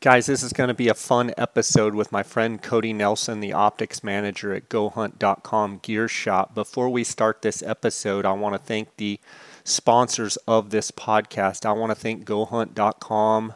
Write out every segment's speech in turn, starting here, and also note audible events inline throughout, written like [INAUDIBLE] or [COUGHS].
Guys, this is going to be a fun episode with my friend Cody Nelson, the optics manager at GoHunt.com Gear Shop. Before we start this episode, I want to thank the sponsors of this podcast. I want to thank GoHunt.com,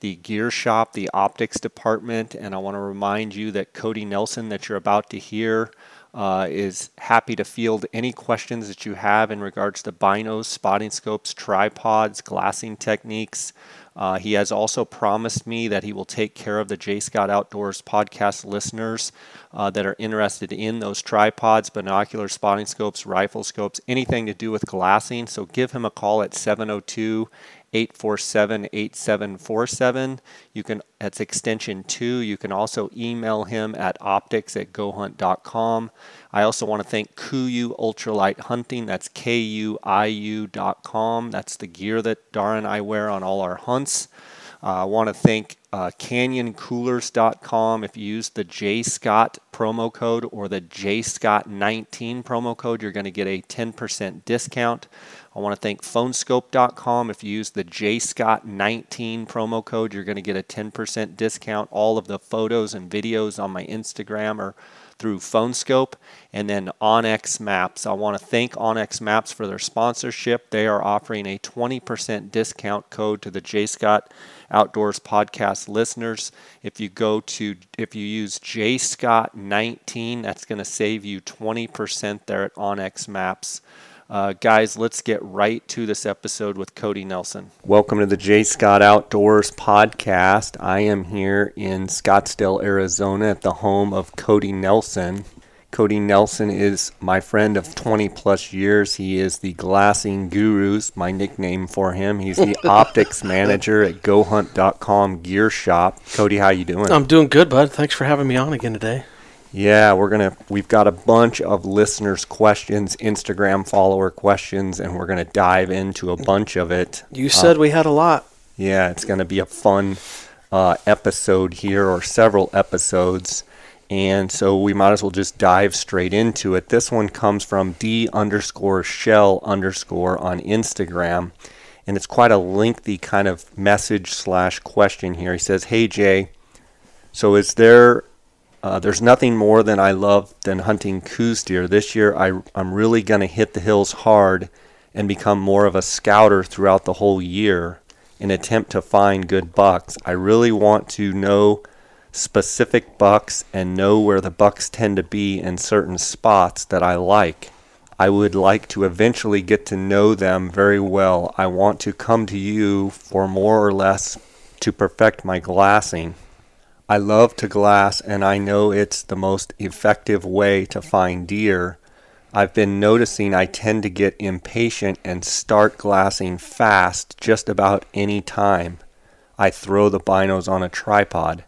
the Gear Shop, the optics department, and I want to remind you that Cody Nelson, that you're about to hear, uh, is happy to field any questions that you have in regards to binos, spotting scopes, tripods, glassing techniques. Uh, he has also promised me that he will take care of the J Scott Outdoors podcast listeners uh, that are interested in those tripods, binocular spotting scopes, rifle scopes, anything to do with glassing. So give him a call at 702 847 8747. You can, that's extension 2. You can also email him at optics at gohunt.com. I also want to thank Kuiu Ultralight Hunting. That's K U I U.com. That's the gear that Dara and I wear on all our hunts. Uh, I want to thank uh, CanyonCoolers.com. If you use the J Scott promo code or the J Scott 19 promo code, you're going to get a 10% discount. I want to thank phoneskope.com. If you use the JScott19 promo code, you're going to get a 10% discount. All of the photos and videos on my Instagram are through Phoneskope. And then onX Maps. I want to thank onX Maps for their sponsorship. They are offering a 20% discount code to the JScott Outdoors podcast listeners. If you go to, if you use JScott19, that's going to save you 20% there at onX Maps. Uh, guys, let's get right to this episode with Cody Nelson. Welcome to the J Scott Outdoors podcast. I am here in Scottsdale, Arizona, at the home of Cody Nelson. Cody Nelson is my friend of 20 plus years. He is the glassing gurus, my nickname for him. He's the [LAUGHS] optics manager at GoHunt.com Gear Shop. Cody, how you doing? I'm doing good, bud. Thanks for having me on again today. Yeah, we're gonna. We've got a bunch of listeners' questions, Instagram follower questions, and we're gonna dive into a bunch of it. You said uh, we had a lot. Yeah, it's gonna be a fun uh, episode here, or several episodes, and so we might as well just dive straight into it. This one comes from D underscore Shell underscore on Instagram, and it's quite a lengthy kind of message slash question here. He says, "Hey Jay, so is there?" Uh, there's nothing more than I love than hunting Coues deer. This year, I, I'm really going to hit the hills hard and become more of a scouter throughout the whole year in attempt to find good bucks. I really want to know specific bucks and know where the bucks tend to be in certain spots that I like. I would like to eventually get to know them very well. I want to come to you for more or less to perfect my glassing. I love to glass, and I know it's the most effective way to find deer. I've been noticing I tend to get impatient and start glassing fast just about any time I throw the binos on a tripod.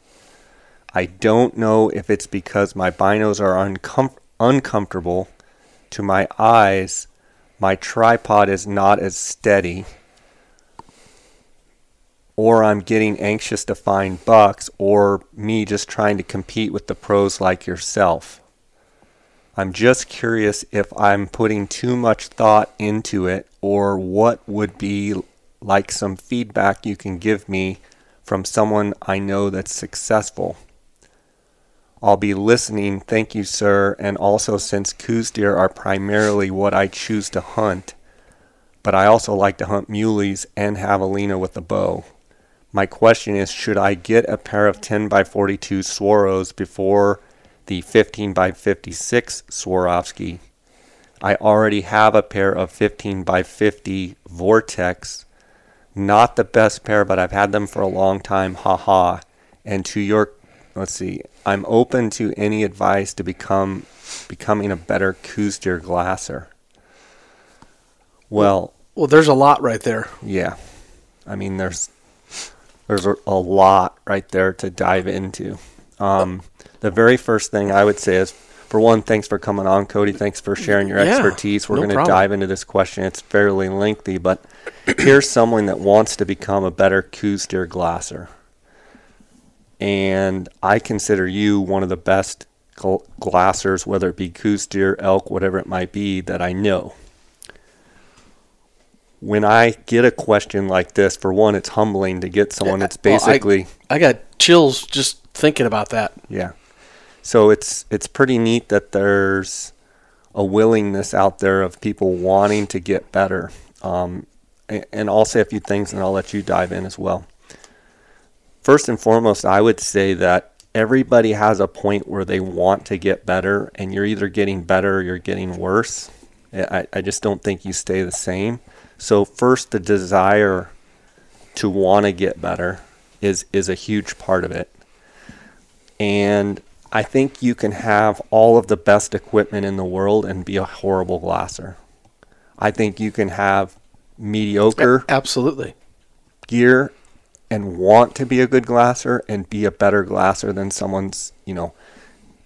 I don't know if it's because my binos are uncom- uncomfortable to my eyes. My tripod is not as steady or I'm getting anxious to find bucks, or me just trying to compete with the pros like yourself. I'm just curious if I'm putting too much thought into it, or what would be like some feedback you can give me from someone I know that's successful. I'll be listening, thank you, sir, and also since Coues deer are primarily what I choose to hunt, but I also like to hunt muleys and javelina with a bow. My question is should I get a pair of 10 by 42 Swaros before the 15 by 56 Swarovski? I already have a pair of 15 by 50 Vortex. Not the best pair, but I've had them for a long time. Haha. And to your let's see, I'm open to any advice to become becoming a better Coues glasser. Well, well, there's a lot right there. Yeah, I mean, there's there's a, a lot right there to dive into. Um, the very first thing I would say is, for one, thanks for coming on, Cody. Thanks for sharing your yeah, expertise. We're no going to dive into this question. It's fairly lengthy, but [CLEARS THROAT] here's someone that wants to become a better Coues deer glasser. And I consider you one of the best gl- glassers, whether it be Coues deer, elk, whatever it might be, that I know when I get a question like this, for one, it's humbling to get someone that's Well, I- basically I got chills just thinking about that. yeah. So it's it's pretty neat that there's a willingness out there of people wanting to get better. Um, a- and I'll say a few things, and I'll let you dive in as well. First and foremost, I would say that everybody has a point where they want to get better, and you're either getting better or you're getting worse. I, I just don't think you stay the same. So first, the desire to want to get better is is a huge part of it. And I think you can have all of the best equipment in the world and be a horrible glasser. I think you can have mediocre Absolutely. gear and want to be a good glasser and be a better glasser than someone's, you know,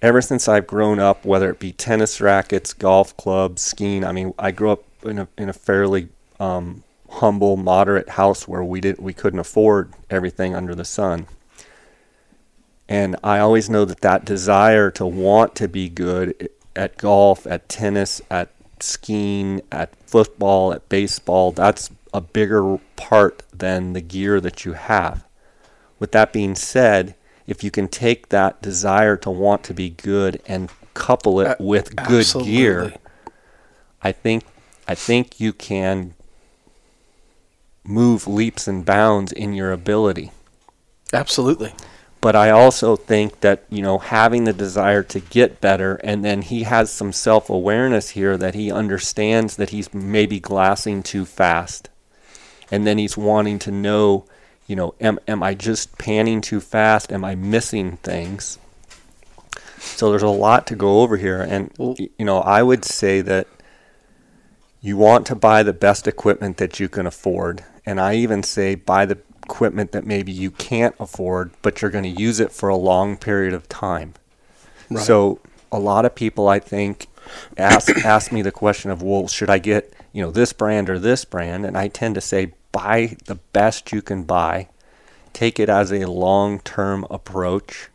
ever since I've grown up, whether it be tennis rackets, golf clubs, skiing. I mean, I grew up in a in a fairly um, humble, moderate house where we didn't we couldn't afford everything under the sun. And I always know that that desire to want to be good at golf, at tennis, at skiing, at football, at baseball, that's a bigger part than the gear that you have. With that being said, if you can take that desire to want to be good and couple it with good gear. I think I think you can move leaps and bounds in your ability. Absolutely. But I also think that, you know, having the desire to get better and then he has some self-awareness here that he understands that he's maybe glassing too fast. And then he's wanting to know, you know, am am I just panning too fast? Am I missing things? So there's a lot to go over here and you know, I would say that you want to buy the best equipment that you can afford. And I even say buy the equipment that maybe you can't afford, but you're going to use it for a long period of time. Right. So a lot of people, I think, ask [COUGHS] ask me the question of, well, should I get you know this brand or this brand? And I tend to say buy the best you can buy. Take it as a long term approach.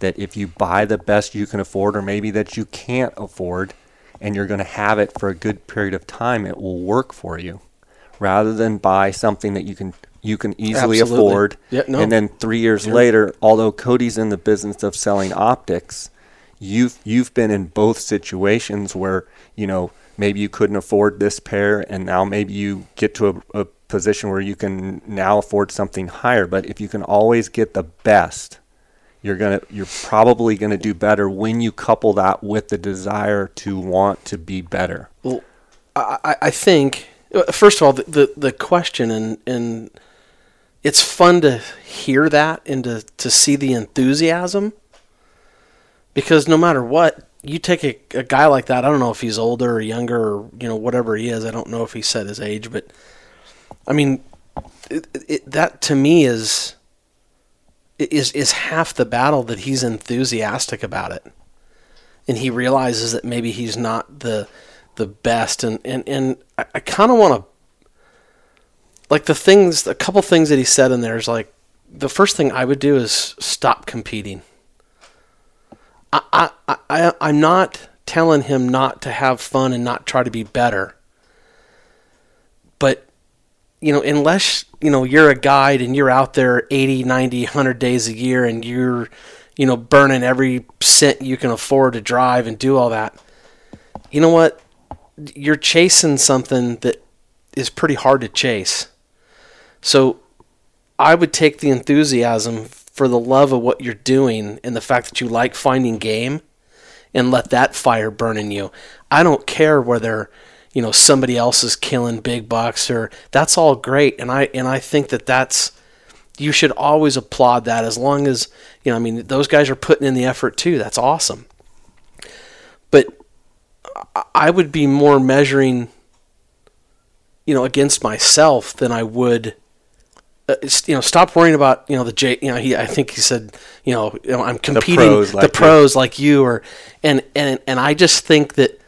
That if you buy the best you can afford, or maybe that you can't afford, and you're going to have it for a good period of time, it will work for you, rather than buy something that you can you can easily Absolutely. afford, Yeah, no. and then three years Sure. later, although Cody's in the business of selling optics, you've you've been in both situations where you know maybe you couldn't afford this pair, and now maybe you get to a, a position where you can now afford something higher. But if you can always get the best, you're gonna you're probably gonna do better when you couple that with the desire to want to be better. Well, I, I- think Uh, first of all the, the, the question and and it's fun to hear that and to, to see the enthusiasm because no matter what you take a, a guy like that I don't know if he's older or younger or you know whatever he is I don't know if he said his age but I mean it, it, that to me is is is half the battle that he's enthusiastic about it. And he realizes that maybe he's not the the best and and, and I, I kind of want to like the things a couple things that he said in there is like the first thing I would do is stop competing. I, I, I, I'm not telling him not to have fun and not try to be better. But you know unless you know you're a guide and you're out there 80 90 100 days a year and you're you know burning every cent you can afford to drive and do all that you know what you're chasing something that is pretty hard to chase so i would take the enthusiasm for the love of what you're doing and the fact that you like finding game and let that fire burn in you. I don't care whether you know somebody else is killing big bucks or that's all great and I and I think that that's you should always applaud that as long as you know I mean those guys are putting in the effort too. That's awesome. But I- would be more measuring you know against myself than I would uh, you know, stop worrying about you know the J. You know, he I think he said you know, you know I'm competing pros the like you. pros like you or and and and I just think that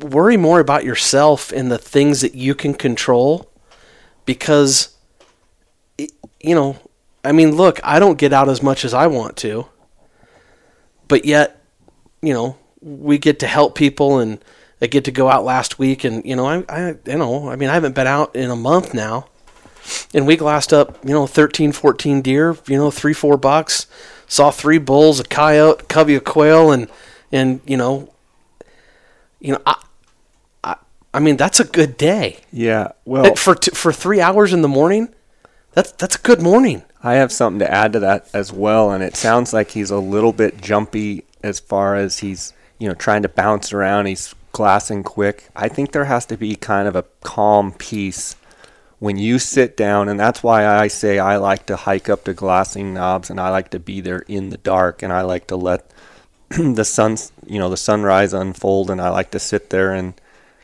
worry more about yourself and the things that you can control because it- you know I mean look I don't get out as much as I want to but yet you know we get to help people and I get to go out last week, and you know, I, I you know, I mean, I haven't been out in a month now, and we glassed up, you know, 13, 14 deer, you know, three, four bucks. Saw three bulls, a coyote, a covey of quail, and and you know, you know, I, I, I mean, that's a good day. Yeah. Well, for t- for three hours in the morning, that's that's a good morning. I have something to add to that as well, and it sounds like he's a little bit jumpy as far as he's you know trying to bounce around. He's glassing quick. I think there has to be kind of a calm peace when you sit down, and that's why I say I like to hike up to glassing knobs, and I like to be there in the dark, and I like to let [CLEARS THROAT] the sun, you know, the sunrise unfold, and I like to sit there and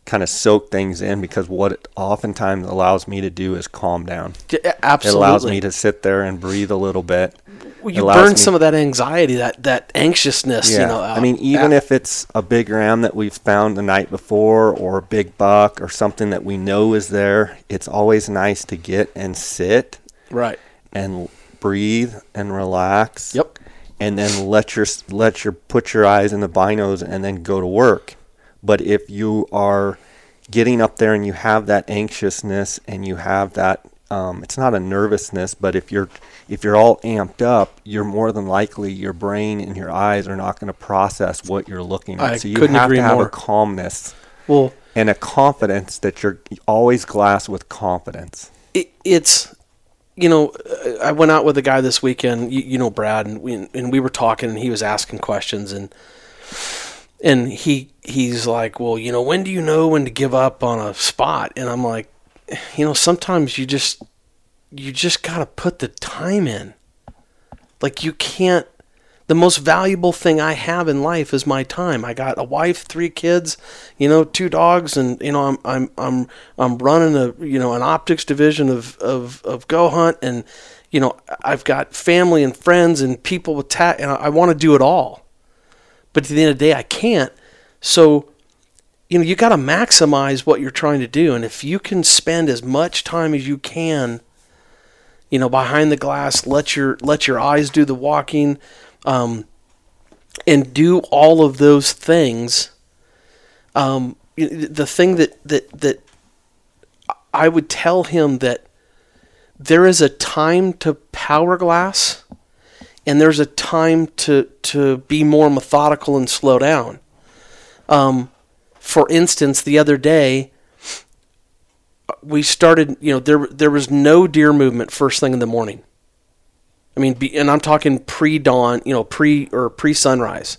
kind of soak things in because what it oftentimes allows me to do is calm down. Yeah, absolutely, it allows me to sit there and breathe a little bit well, you burn me, some of that anxiety, that that anxiousness. Yeah. You know, I mean, uh, even if it's a big ram that we've found the night before, or a big buck, or something that we know is there, it's always nice to get and sit, right, and breathe and relax. Yep. And then let your let your put your eyes in the binos and then go to work. But if you are getting up there and you have that anxiousness and you have that um, it's not a nervousness, but if you're if you're all amped up, you're more than likely your brain and your eyes are not going to process what you're looking at. I so you have to have more. a calmness, well, and a confidence that you're always glass with confidence. It, it's you know, I went out with a guy this weekend. You, you know, Brad, and we and we were talking, and he was asking questions, and and he he's like, well, you know, when do you know when to give up on a spot? And I'm like, you know, sometimes you just you just got to put the time in. Like you can't the most valuable thing I have in life is my time. I got a wife, three kids, you know, two dogs, and you know, I'm I'm I'm I'm running a you know an optics division of of of Go Hunt, and you know, I've got family and friends and people with tat, and I, I want to do it all, but at the end of the day, I can't. So you know, you got to maximize what you're trying to do. And if you can spend as much time as you can, you know, behind the glass, let your let your eyes do the walking, um, and do all of those things. Um, the thing that that that I would tell him that there is a time to power glass, and there's a time to to be more methodical and slow down. Um, for instance, the other day, we started, you know, there there was no deer movement first thing in the morning. I mean, be, and I'm talking pre-dawn, you know, pre or pre-sunrise.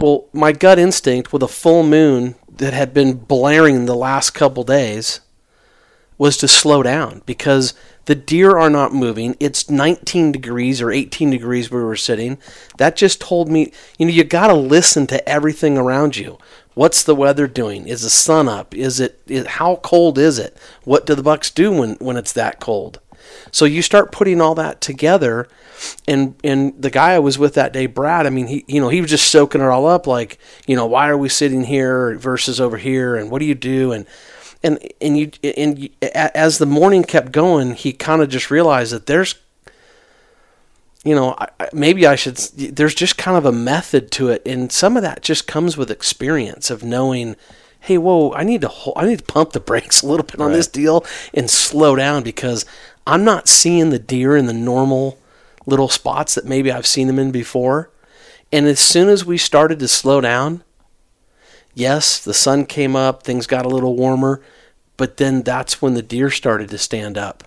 Well, my gut instinct with a full moon that had been blaring the last couple days was to slow down because the deer are not moving. It's 19 degrees or 18 degrees where we were sitting. That just told me, you know, you got to listen to everything around you. What's the weather doing? Is the sun up? Is it is, how cold is it? What do the bucks do when when it's that cold? So you start putting all that together, and and the guy I was with that day, Brad. I mean, he you know he was just soaking it all up, like you know why are we sitting here versus over here, and what do you do, and and and you and you, as the morning kept going, he kind of just realized that there's you know, I, maybe I should. There's just kind of a method to it, and some of that just comes with experience of knowing. Hey, whoa! I need to hold, I need to pump the [LAUGHS] brakes a little bit on right. this deal and slow down because I'm not seeing the deer in the normal little spots that maybe I've seen them in before. And as soon as we started to slow down, yes, the sun came up, things got a little warmer, but then that's when the deer started to stand up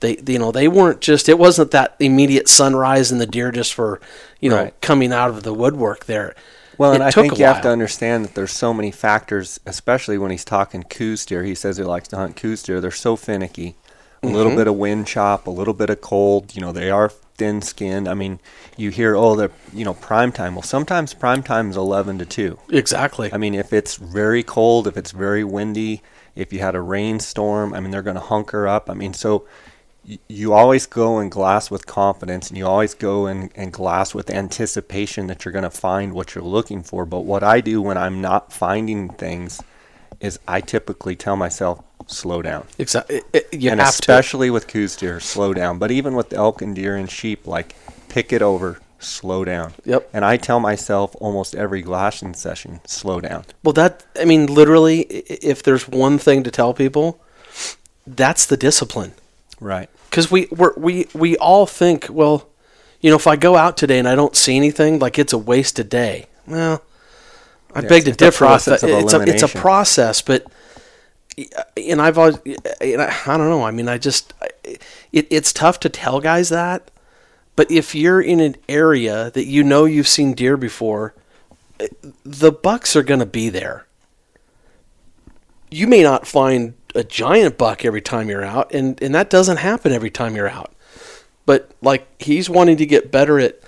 they you know they weren't just it wasn't that immediate sunrise and the deer just were you know right. coming out of the woodwork there well, and I think you have to understand that there's so many factors, especially when he's talking Coues deer. He says he likes to hunt Coues deer. They're so finicky. A mm-hmm. little bit of wind chop, a little bit of cold. You know, they are thin skinned. I mean, you hear, oh, they're, you know, prime time. Well, sometimes prime time is 11 to 2. Exactly. I mean, if it's very cold, if it's very windy, if you had a rainstorm, I mean, they're going to hunker up. I mean, so you always go and glass with confidence and you always go and, and glass with anticipation that you're going to find what you're looking for. But what I do when I'm not finding things is I typically tell myself, slow down. Exactly. Eh, eh, you and especially to. with Coues deer, slow down. But even with elk and deer and sheep, like pick it over, slow down. Yep. And I tell myself almost every glassing session, slow down. Well, that I mean, literally, if there's one thing to tell people, that's the discipline. Right. Because we we're, we we all think, well, you know, if I go out today and I don't see anything, like it's a wasted day. Well, I Yeah, beg to it's a differ. that. of it's a it's a process, but and I've always, and I, I don't know. I mean, I just it, it's tough to tell guys that. But if you're in an area that you know you've seen deer before, the bucks are going to be there. You may not find a giant buck every time you're out, and, and that doesn't happen every time you're out. But like he's wanting to get better at,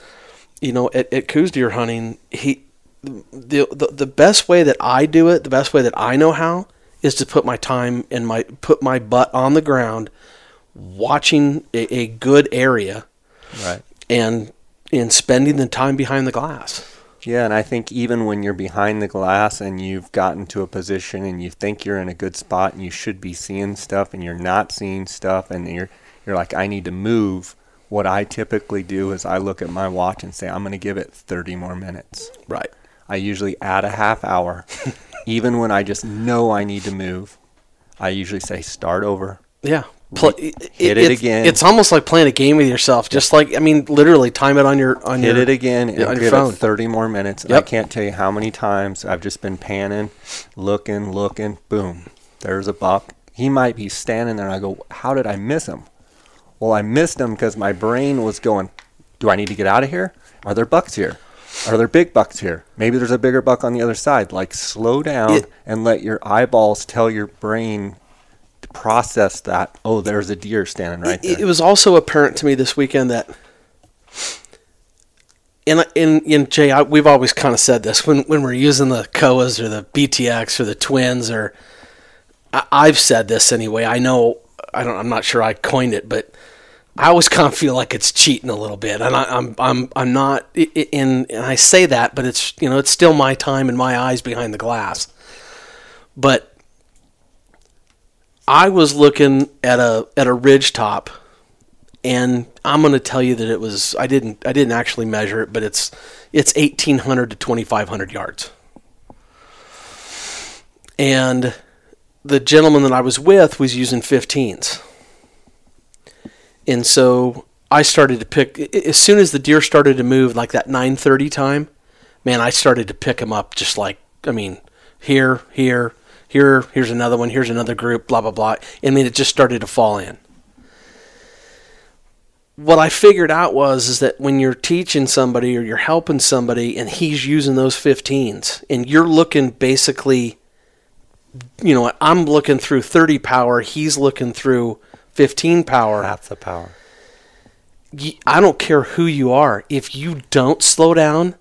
you know, at, at Coues deer hunting. He, the, the the best way that I do it, the best way that I know how, is to put my time and my put my butt on the ground, watching a, a good area, Right. and and spending the time behind the glass. Yeah, and I think even when you're behind the glass and you've gotten to a position and you think you're in a good spot and you should be seeing stuff and you're not seeing stuff and you're you're like I need to move, what I typically do is I look at my watch and say I'm going to give it 30 more minutes. Right. I usually add a half hour [LAUGHS] even when I just know I need to move. I usually say start over. Yeah. Pl- Hit it it's- again. It's almost like playing a game with yourself. Just like I mean, literally time it on your on hit your it again and on your phone. it 30 more minutes. And I can't tell you how many times I've just been panning, looking, looking, boom, there's a buck. He might be standing there and I go, how did I miss him? Well, I missed him because my brain was going, do I need to get out of here? Are there bucks here? Are there big bucks here? Maybe there's a bigger buck on the other side. Like slow down It- and let your eyeballs tell your brain process that, oh, there's a deer standing right it, there. it was also apparent to me this weekend that, and in in Jay, I, we've always kind of said this when when we're using the Kowas or the BTX or the Twins or I, I've said this anyway. I know I don't. I'm not sure I coined it, but I always kind of feel like it's cheating a little bit, and I, I'm I'm I'm not in. And I say that, but it's you know it's still my time and my eyes behind the glass. But I was looking at a at a ridge top, and I'm going to tell you that it was I didn't I didn't actually measure it, but it's it's 1800 to 2500 yards. And the gentleman that I was with was using 15s. And so I started to pick as soon as the deer started to move like that 9:30 time, man, I started to pick them up just like I mean, here, here, here, here's another one, here's another group, blah blah blah. I mean, it just started to fall in. What I figured out was is that when you're teaching somebody or you're helping somebody and he's using those 15s and you're looking basically you know, I'm looking through 30 power, he's looking through 15 power. Half the power. I don't care who you are. If you don't slow down,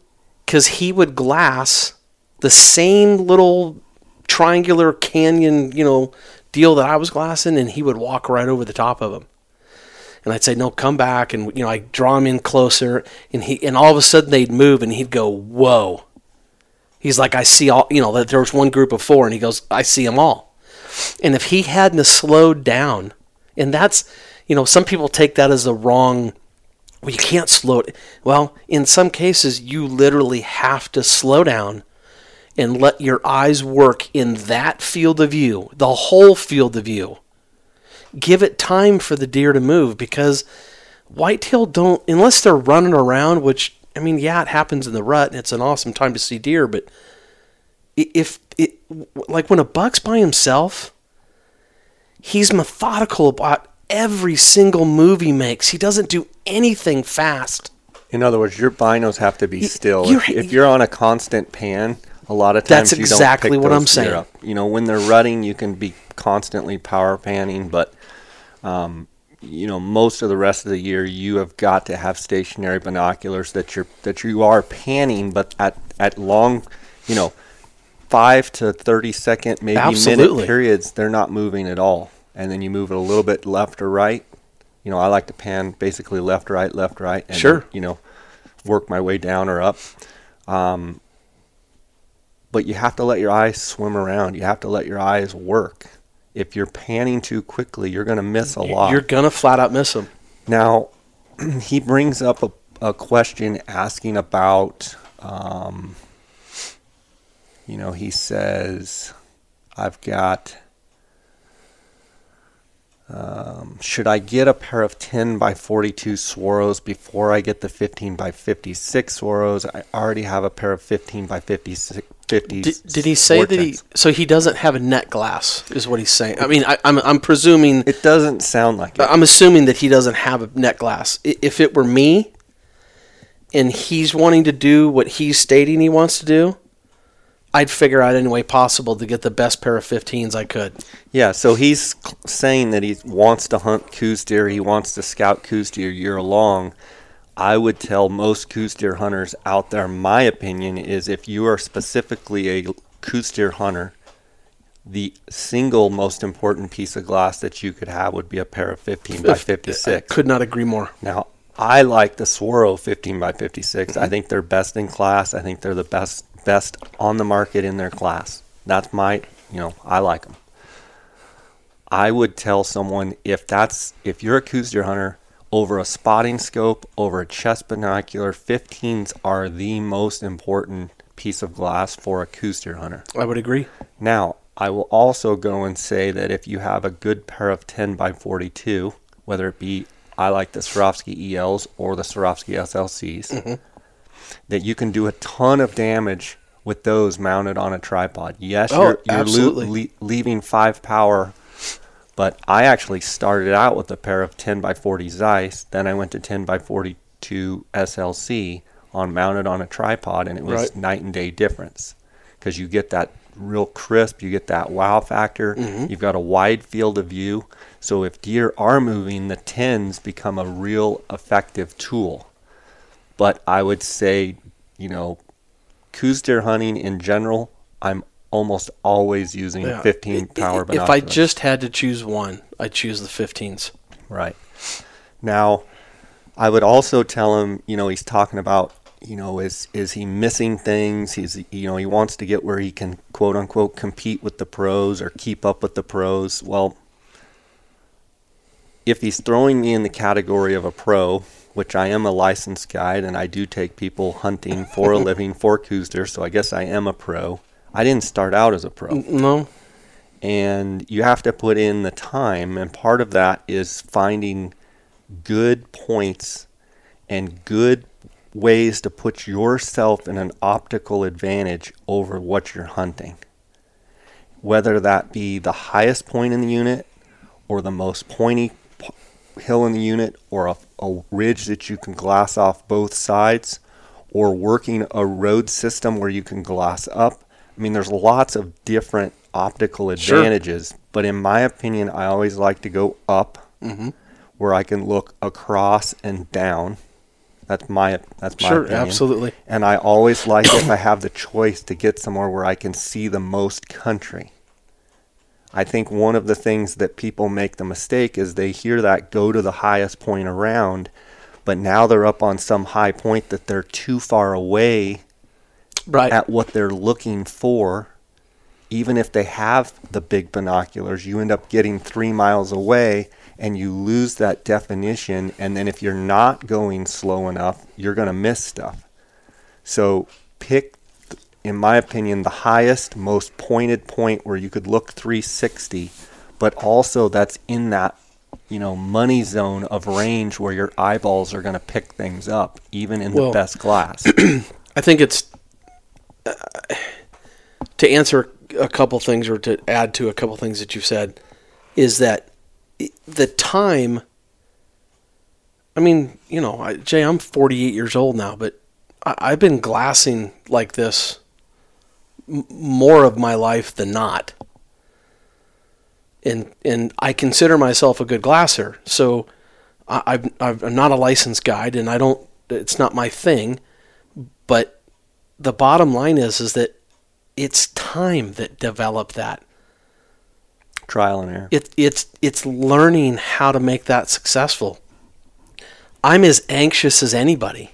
because he would glass the same little triangular canyon, you know, deal that I was glassing, and he would walk right over the top of him. And I'd say, "No, come back," and you know, I draw him in closer, and he, and all of a sudden they'd move, and he'd go, "Whoa!" He's like, "I see all," you know, that there was one group of four, and he goes, "I see them all." And if he hadn't slowed down, and that's, you know, some people take that as the wrong well, you can't slow it. Well, in some cases, you literally have to slow down and let your eyes work in that field of view, the whole field of view. Give it time for the deer to move because whitetail don't, unless they're running around, which, I mean, yeah, it happens in the rut and it's an awesome time to see deer, but if it, like when a buck's by himself, he's methodical about every single move he makes. He doesn't do anything fast. In other words, your binos have to be still. you're- If, if you're on a constant pan, a lot of times That's you exactly what I'm saying. Up. You know, when they're rutting, you can be constantly power panning, but um, you know, most of the rest of the year, you have got to have stationary binoculars that you're that you are panning, but at at long, you know, five to thirty second, maybe Absolutely. minute periods, they're not moving at all, and then you move it a little bit left or right. You know, I like to pan basically left, right, left, right, and Sure. you know, work my way down or up. Um, but you have to let your eyes swim around. You have to let your eyes work. If you're panning too quickly, you're going to miss a lot. You're gonna flat out miss them. Now, [CLEARS THROAT] he brings up a, a question asking about, um, you know, he says, I've got. Um, should I get a pair of 10 by 42 Swaros before I get the 15 by 56 Swaros? I already have a pair of 15 by 56. 50s Did, did he say that he? So he doesn't have a net glass, is what he's saying. I mean, I, I'm I'm presuming. It doesn't sound like it. I'm assuming that he doesn't have a net glass. If it were me, and he's wanting to do what he's stating he wants to do, I'd figure out any way possible to get the best pair of 15s I could. Yeah, so he's saying that he wants to hunt Coues deer, he wants to scout Coues deer year long. I would tell most Coues deer hunters out there, my opinion is if you are specifically a Coues deer hunter, the single most important piece of glass that you could have would be a pair of 15 by I 56. could not agree more. Now, I like the Swaro 15 by 56. Mm-hmm. I think they're best in class. I think they're the best best on the market in their class. That's my, you know, I like them. I would tell someone if that's if you're a Coues deer hunter over a spotting scope, over a chest binocular, 15s are the most important piece of glass for a Coues deer hunter. I would agree. Now, I will also go and say that if you have a good pair of 10 by 42, whether it be I like the Swarovski ELs or the Swarovski SLCs, mm-hmm. That you can do a ton of damage with those mounted on a tripod. Yes, Oh, you're, you're lo- le- leaving five power, but I actually started out with a pair of 10 by 40 Zeiss. Then I went to 10 by 42 SLC on mounted on a tripod, and it was Right. night and day difference because you get that real crisp, you get that wow factor. Mm-hmm. You've got a wide field of view. So if deer are moving, the 10s become a real effective tool. But I would say, you know, Coues deer hunting in general, I'm almost always using Yeah. 15 I- power If binoculars. I just had to choose one, I'd choose the 15s. Right. Now, I would also tell him, you know, he's talking about, you know, is is he missing things? He's you know, he wants to get where he can quote unquote compete with the pros or keep up with the pros. Well, if he's throwing me in the category of a pro, which I am a licensed guide and I do take people hunting for a [LAUGHS] living for Coues so I guess I am a pro. I didn't start out as a pro. No, and you have to put in the time and part of that is finding good points and good ways to put yourself in an optical advantage over what you're hunting. Whether that be the highest point in the unit or the most pointy hill in the unit or a, a ridge that you can glass off both sides or working a road system where you can glass up. I mean, there's lots of different optical Sure. advantages, but in my opinion, I always like to go up Mm-hmm. where I can look across and down. That's my that's my sure, opinion. absolutely. And I always like if I have the choice to get somewhere where I can see the most country. I think one of the things that people make the mistake is they hear that go to the highest point around, but now they're up on some high point that they're too far away Right. at what they're looking for. Even if they have the big binoculars, you end up getting three miles away and you lose that definition. And then if you're not going slow enough, you're going to miss stuff. So pick, in my opinion, the highest, most pointed point where you could look 360, but also that's in that you know money zone of range where your eyeballs are going to pick things up, even in Well- the best glass. [CLEARS THROAT] I think it's uh, to answer a couple things or to add to a couple things that you've said is that the time. I mean, you know, I, Jay, I'm 48 years old now, but I, I've been glassing like this m- more of my life than not. And and I consider myself a good glasser, so I, I've, I've, I'm not a licensed guide, and I don't. It's not my thing but the bottom line is is that it's time that developed that Trial and error. it, it's it's learning how to make that successful i'm as anxious as anybody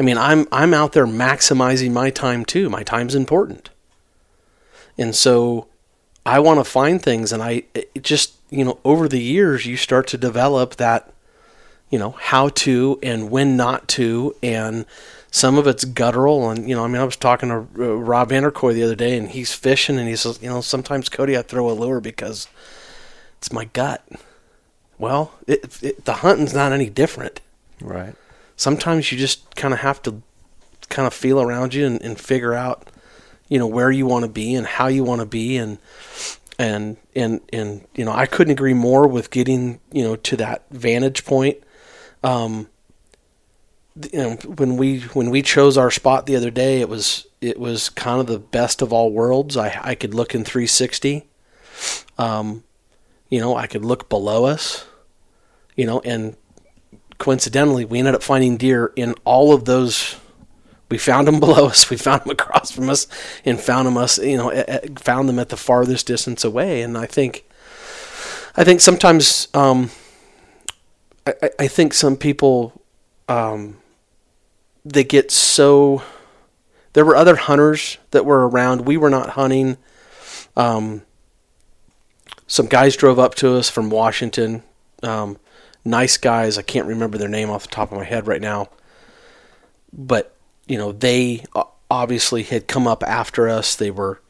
i mean i'm i'm out there maximizing my time too my time's important and so i want to find things and i just you know over the years you start to develop that you know, how to and when not to, and some of it's guttural. And you know, I mean, I was talking to uh, Rob Vanderkoy the other day, and he's fishing, and he says, you know, sometimes Cody, I throw a lure because it's my gut. Well, it, it, the hunting's not any different. Right. Sometimes you just kind of have to kind of feel around you and, and figure out, you know, where you want to be and how you want to be, and and and and you know, I couldn't agree more with getting you know to that vantage point. Um, you know, when we when we chose our spot the other day, it was it was kind of the best of all worlds. I I could look in 360. Um, you know, I could look below us. You know, and coincidentally, we ended up finding deer in all of those. We found them [LAUGHS] below us, we found them across from us, and found them us. You know, found them at the farthest distance away. And I think, I think sometimes, um, I, I think some people, um, they get so. There were other hunters that were around. We were not hunting. Um, some guys drove up to us from Washington. Um, nice guys. I can't remember their name off the top of my head right now. But you know, they obviously had come up after us. They were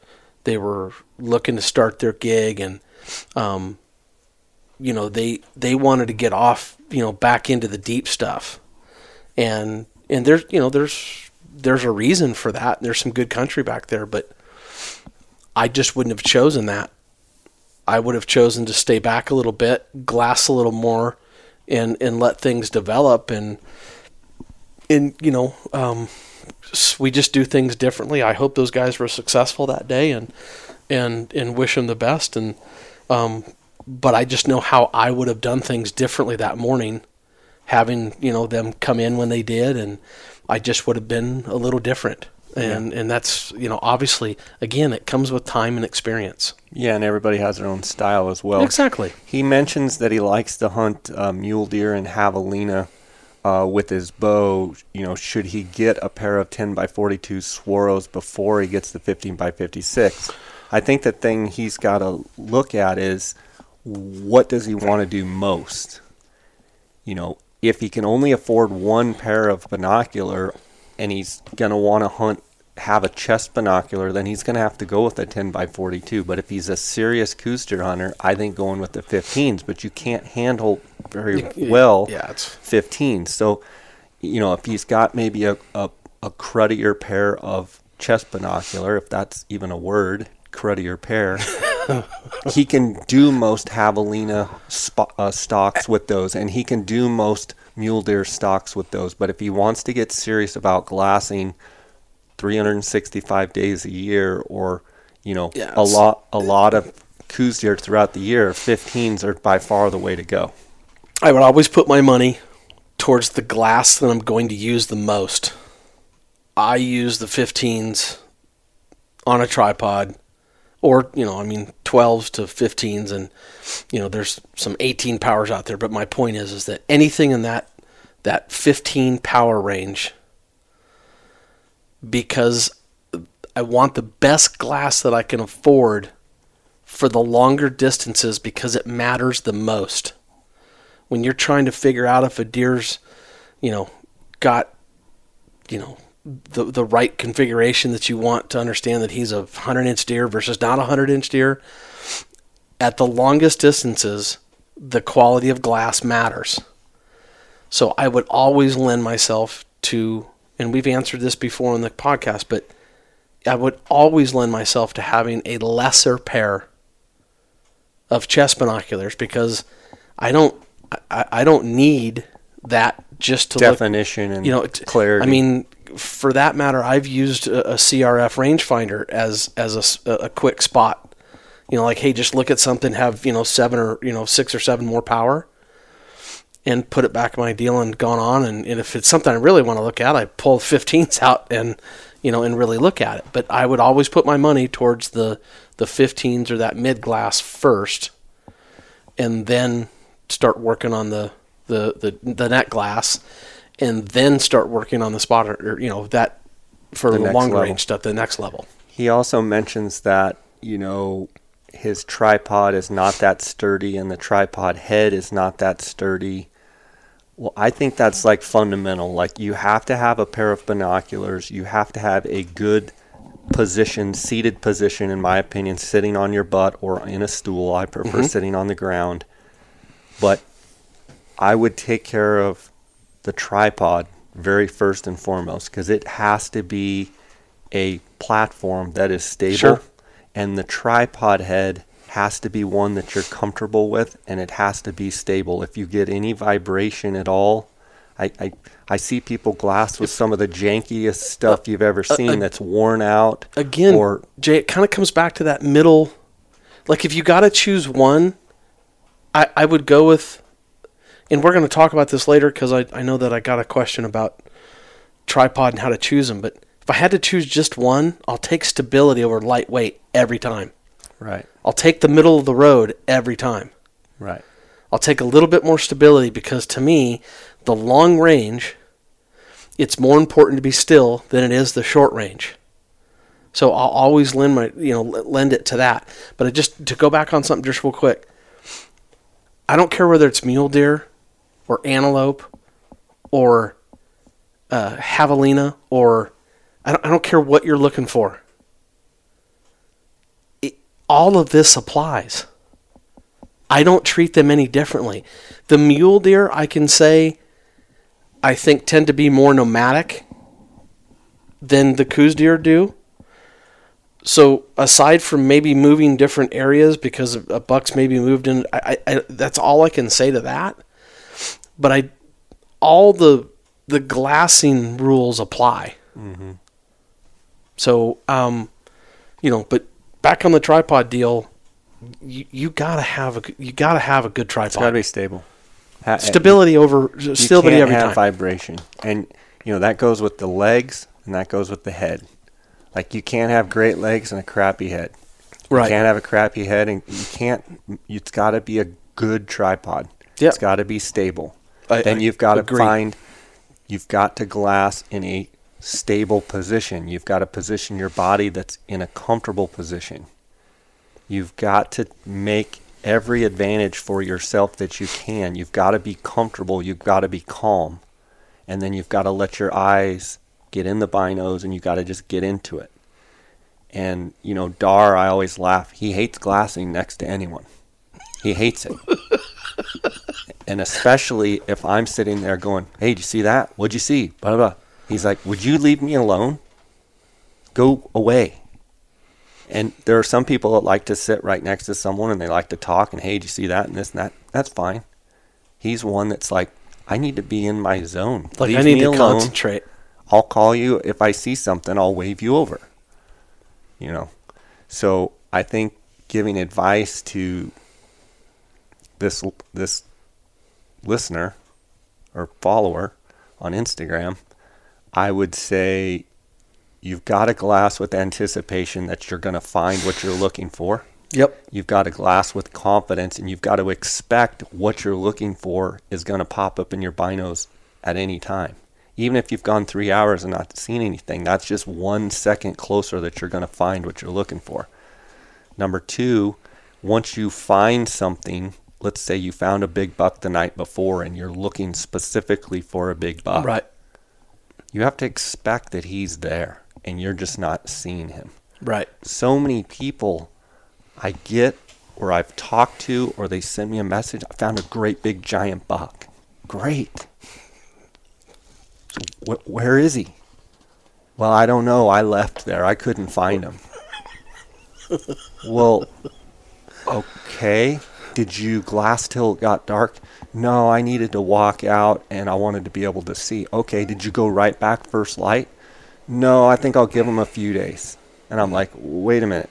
they were looking to start their gig, and um, you know they they wanted to get off you know back into the deep stuff, and and there's you know there's there's a reason for that. There's some good country back there, but I just wouldn't have chosen that. I would have chosen to stay back a little bit, glass a little more, and and let things develop. And and you know um, we just do things differently. I hope those guys were successful that day and and and wish them the best. And um, but I just know how I would have done things differently that morning having you know them come in when they did. And I just would have been a little different and yeah. and that's you know obviously again it comes with time and experience. Yeah and everybody has their own style as well. Exactly. He mentions that he likes to hunt uh, mule deer and javelina uh, with his bow. You know should he get a pair of 10 by 42 Swaros before he gets the 15 by 56 i think the thing he's got to look at is what does he want to do most? You know if he can only afford one pair of binocular and he's going to want to hunt have a chest binocular, then he's going to have to go with a 10 by 42. But if he's a serious Coues hunter, I think going with the 15s. But you can't handle very well yeah, it's 15s. So, you know, if he's got maybe a, a, a cruddier pair of chest binocular, if that's even a word, cruddier pair, [LAUGHS] he can do most javelina sp- uh, stocks with those, and he can do most mule deer stocks with those. But if he wants to get serious about glassing 365 days a year or, you know, yeah, a lot a lot of Coues deer throughout the year, 15s are by far the way to go. I would always put my money towards the glass that I'm going to use the most. I use the 15s on a tripod or, you know, I mean 12s to 15s and you know, there's some 18 powers out there, but my point is is that anything in that that 15 power range because I want the best glass that I can afford for the longer distances because it matters the most. When you're trying to figure out if a deer's, you know, got, you know, the the right configuration that you want to understand that he's a 100 inch deer versus not a 100 inch deer, at the longest distances, the quality of glass matters. So I would always lend myself to, and we've answered this before in the podcast, but I would always lend myself to having a lesser pair of chest binoculars because I don't, I, I don't need that just to definition look, and you know clarity. I mean, for that matter, I've used a, a CRF rangefinder as as a, a quick spot. You know, like hey, just look at something, have you know seven or you know six or seven more power, and put it back in my deal and gone on. And, and if it's something I really want to look at, I pull 15s [LAUGHS] out and you know and really look at it. But I would always put my money towards the the 15s or that mid glass first, and then start working on the the the, the net glass, and then start working on the spotter or you know that for the, longer level. range stuff, the next level. He also mentions that you know his tripod is not that sturdy and the tripod head is not that sturdy Well, I think that's like fundamental. Like you have to have a pair of binoculars. You have to have a good position, seated position, in my opinion, sitting on your butt or in a stool. I prefer Mm-hmm. sitting on the ground. But I would take care of the tripod very first and foremost because it has to be a platform that is stable. Sure. And the tripod head has to be one that you're comfortable with and it has to be stable. If you get any vibration at all, I, I, I see people glass with some of the jankiest stuff you've ever seen uh, that's worn out. Again, or Jay, it kind of comes back to that middle. Like if you got to choose one, I, I would go with, and we're going to talk about this later because I, I know that I got a question about tripod and how to choose them. But if I had to choose just one, I'll take stability over lightweight every time. right, I'll take the middle of the road every time. right. I'll take a little bit more stability because to me, the long range, it's more important to be still than it is the short range. So I'll always lend my, you know, lend it to that. But I just to go back on something just real quick. I don't care whether it's mule deer, or antelope, or uh, javelina, or I don't, I don't care what you're looking for. It, all of this applies. I don't treat them any differently. The mule deer, I can say, I think tend to be more nomadic than the Coues deer do. So aside from maybe moving different areas because a buck's maybe moved in, I, I, that's all I can say to that. But I, all the the glassing rules apply. So um, you know, but back on the tripod deal, you, you gotta have a you gotta have a good tripod. It's got to be stable. Ha- Stability over you stability can't every have time. vibration, and you know that goes with the legs and that goes with the head. Like you can't have great legs and a crappy head. You Right. can't have a crappy head, and you can't. It's got to be a good tripod. Yep. It's got to be stable. I- then you've got to agree. find. You've got to glass in a stable position. You've got to position your body that's in a comfortable position. You've got to make every advantage for yourself that you can. You've got to be comfortable. You've got to be calm. And then you've got to let your eyes get in the binos and you've got to just get into it. And, you know, Dar, I always laugh. He hates glassing next to anyone. He hates it. [LAUGHS] and especially if I'm sitting there going, hey, did you see that? What'd you see? Blah, blah, blah. He's like, would you leave me alone? Go away. And there are some people that like to sit right next to someone and they like to talk and hey, did you see that and this and that? That's fine. He's one that's like, I need to be in my zone. like Leave I need me to alone. concentrate. I'll call you if I see something. I'll wave you over. You know, so I think giving advice to this this listener or follower on Instagram, I would say you've got a glass with anticipation that you're going to find what you're looking for. Yep. You've got a glass with confidence and you've got to expect what you're looking for is going to pop up in your binos at any time. Even if you've gone three hours and not seen anything, that's just one second closer that you're going to find what you're looking for. Number two, once you find something, let's say you found a big buck the night before and you're looking specifically for a big buck, Right. you have to expect that he's there and you're just not seeing him Right. so many people I get or I've talked to or they send me a message. I found a great big giant buck. Great. So wh- where is he? Well, I don't know. I left there. I couldn't find him. [LAUGHS] well, okay. Did you glass till it got dark? No, I needed to walk out and I wanted to be able to see. Okay, did you go right back first light? No, I think I'll give him a few days. And I'm like, wait a minute.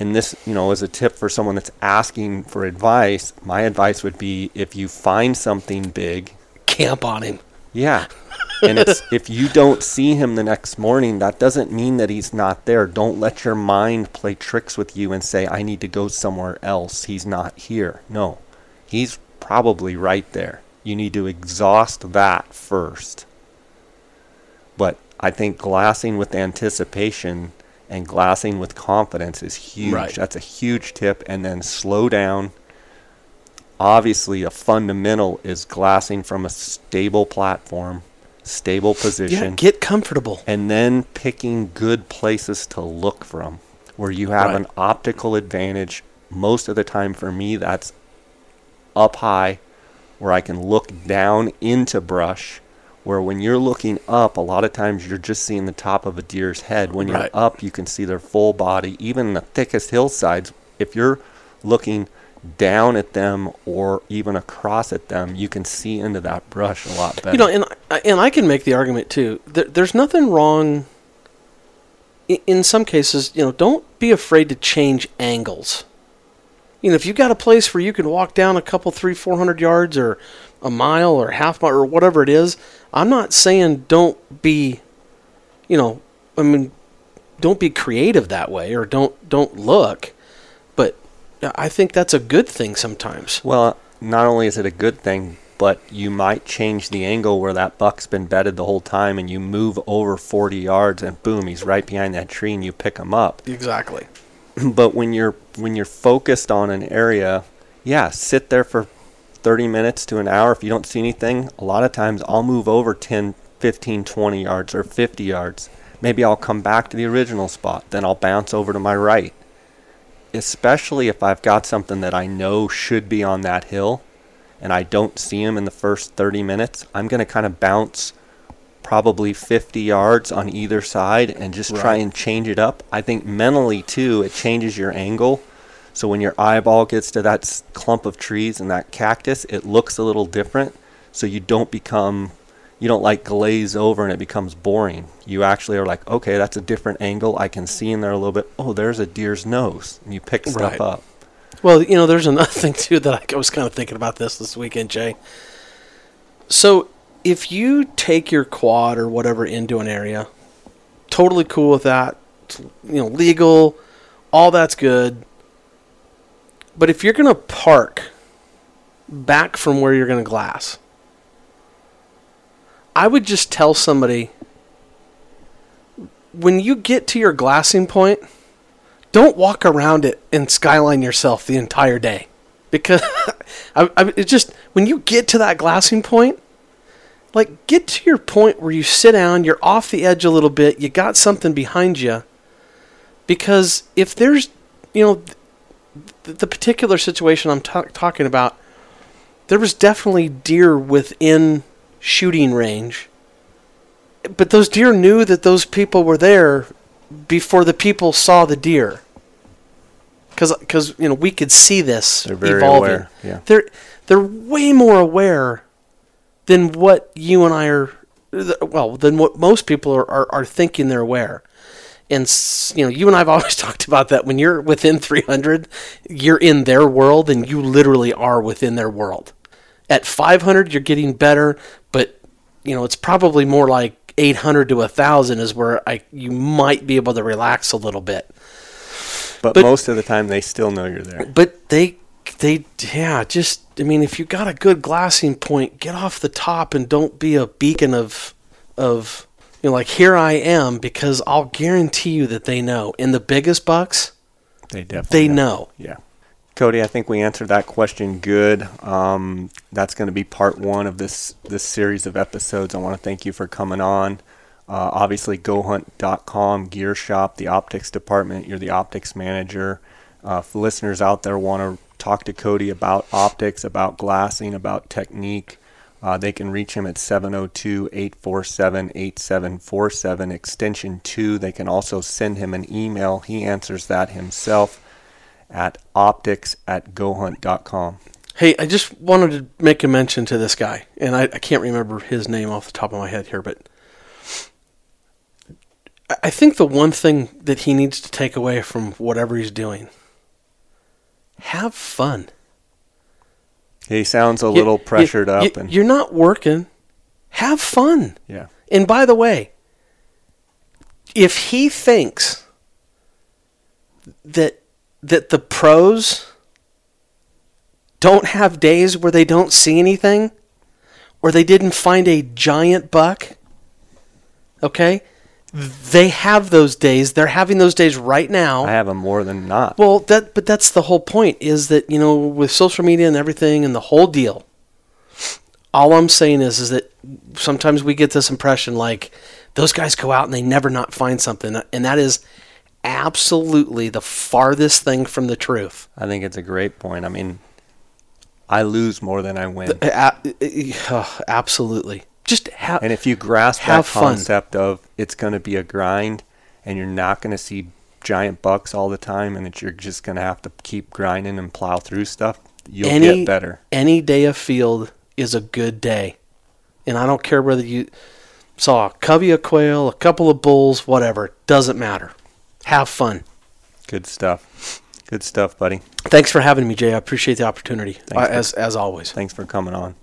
And this, you know, is a tip for someone that's asking for advice. My advice would be if you find something big, Camp on him. yeah. [LAUGHS] And it's if you don't see him the next morning, that doesn't mean that he's not there. Don't let your mind play tricks with you and say, I need to go somewhere else. He's not here. No. He's probably right there. You need to exhaust that first. But I think glassing with anticipation and glassing with confidence is huge. Right. That's a huge tip. And then slow down. obviously a fundamental is glassing from a stable platform, stable position, Yeah, get comfortable. and then picking good places to look from where you have Right. an optical advantage. Most of the time for me, that's up high where I can look down into brush. Where when you're looking up, a lot of times you're just seeing the top of a deer's head. When you're Right. up, you can see their full body. Even in the thickest hillsides, if you're looking down at them or even across at them, you can see into that brush a lot better. You know, and and I can make the argument too. There, there's nothing wrong. i- In some cases, you know, don't be afraid to change angles. You know, if you've got a place where you can walk down a couple, three, four hundred yards, or a mile, or half mile, or whatever it is, I'm not saying don't be, you know, I mean, don't be creative that way, or don't don't look, I think that's a good thing sometimes. Well, not only is it a good thing, but you might change the angle where that buck's been bedded the whole time and you move over 40 yards and boom, he's right behind that tree and you pick him up. Exactly. [CLEARS THROAT] but when you're when you're focused on an area, yeah, sit there for 30 minutes to an hour if you don't see anything. A lot of times I'll move over 10, 15, 20 yards or 50 yards. Maybe I'll come back to the original spot, then I'll bounce over to my right. Especially if I've got something that I know should be on that hill and I don't see him in the first 30 minutes, I'm going to kind of bounce probably 50 yards on either side and just try and change it up. I think mentally too, it changes your angle. So when your eyeball gets to that clump of trees and that cactus, it looks a little different. So you don't become, you don't like glaze over and it becomes boring. You actually are like, okay, that's a different angle. I can see in there a little bit. Oh, there's a deer's nose. And you pick stuff Right. up. Well, you know, there's another [LAUGHS] thing too that I was kind of thinking about this this weekend, Jay. So, if you take your quad or whatever into an area, totally cool with that. It's, You know, legal, all that's good. But if you're going to park back from where you're going to glass, I would just tell somebody when you get to your glassing point, don't walk around it and skyline yourself the entire day. Because [LAUGHS] I, I, it just when you get to that glassing point like get to your point where you sit down you're off the edge a little bit you got something behind you. Because if there's you know th- the particular situation i'm ta- talking about there was definitely deer within shooting range but those deer knew that those people were there before the people saw the deer. Because cuz you know we could see this They're very evolving. aware, yeah. They're they're way more aware than what you and I are. Well, than what most people are, are, are thinking they're aware. And you know, you and I've [LAUGHS] always talked about that. When you're within 300, you're in their world, and you literally are within their world. At 500, you're getting better, you know it's probably more like 800 to 1000 is where I you might be able to relax a little bit. But, But- most of the time, they still know you're there. But they they yeah, just I mean if you got a good glassing point, get off the top and don't be a beacon of of you know like here I am because I'll guarantee you that they know. In the biggest bucks, They definitely they know. Yeah. Cody, I think we answered that question good. Um, that's going to be part one of this this series of episodes. I want to thank you for coming on. Uh, obviously, GoHunt.com, Gear Shop, the optics department. You're the optics manager. Uh, if listeners out there want to talk to Cody about optics, about glassing, about technique, uh, they can reach him at 702 847 8747, extension 2. They can also send him an email. He answers that himself at optics at gohunt.com. Hey, I just wanted to make a mention to this guy, and I, I can't remember his name off the top of my head here, but I- think the one thing that he needs to take away from whatever he's doing, have fun. He sounds a little you- pressured up, you- and you're not working. Have fun. yeah, And by the way, if he thinks that that the pros don't have days where they don't see anything or they didn't find a giant buck, okay? they have those days. They're having those days right now. I have them more than not. Well, that but that's the whole point is that you know with social media and everything and the whole deal. All I'm saying is is that sometimes we get this impression like those guys go out and they never not find something, and that is absolutely the farthest thing from the truth. I think it's a great point. I mean, I lose more than I win. A- oh, [SIGHS] absolutely. Just have And if you grasp that fun. concept of it's going to be a grind and you're not going to see giant bucks all the time and that you're just going to have to keep grinding and plow through stuff, you'll any get better. any day of field is a good day, and I don't care whether you saw a covey of quail, a couple of bulls, whatever. Doesn't matter. Have fun. Good stuff. Good stuff, buddy. Thanks for having me, Jay. I appreciate the opportunity Thanks, uh, as as always. Thanks for coming on.